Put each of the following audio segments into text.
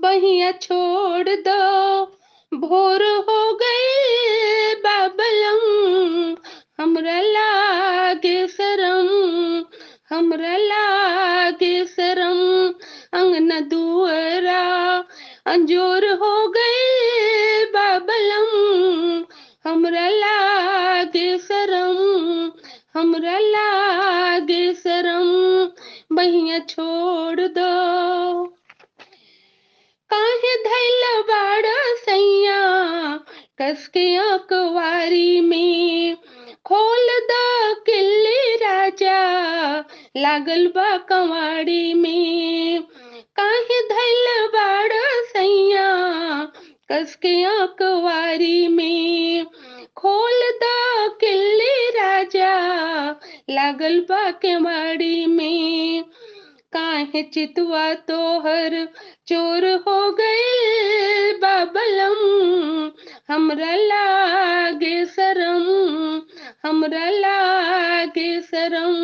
बहिया छोड़ दो। भोर हो गए बाबलम, हमरा लागे शरम, हमरा लागे शरम, अंगना दुअरा अंजोर हो गए बाबलम, हमरा लागे शरम, हमरा लागे शरम, बहिया छोड़ दो काहे धैल बाड़ सैया कसके अकवारी में, खोल द किल्ली राजा, लागल बा कवाड़ी में। काहे धैल बाड़ सैया कसके अकवारी में। खोल द किल्ली राजा, लागल बा केवाड़ी में। काहे चितवा तोहर, चोर हो गए बाबलम हमरा लागे शरम, हमरा लागे शरम,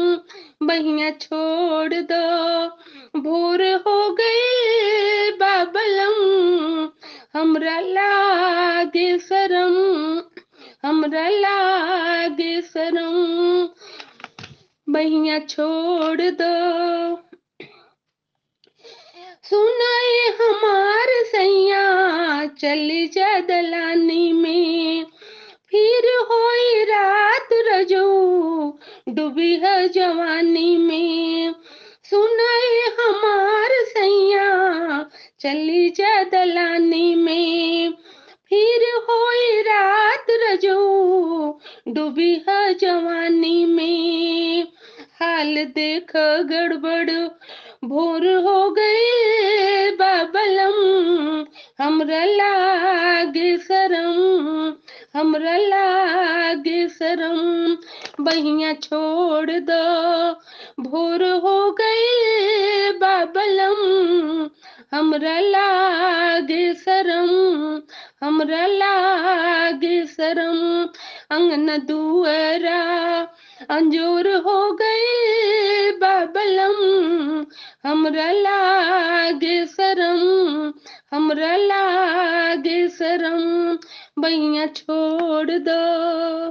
बहिया छोड़ दो, भोर हो गए बाबलम, हमरा लागे शरम, हमरा लागे शरम, बहिया छोड़ दो। सुनाए हमार सैया चली जा दलानी में। फिर होई रात रजो, डूबी है जवानी में। सुनाए हमार सैया, चली जा दलानी में। फिर होई रात रजो, डूबी है जवानी में। हाल देख गड़बड़, भोर हो गए लागे शरम, हमरा लागे शरम। बहिया छोड़ दो, भोर हो गए बाबलम हमरा लागे शरम, हमरा लागे शरम। अंगन दुअरा अंजोर हो गए बाबलम हमरा लागे लागे बइया छोड़ दो।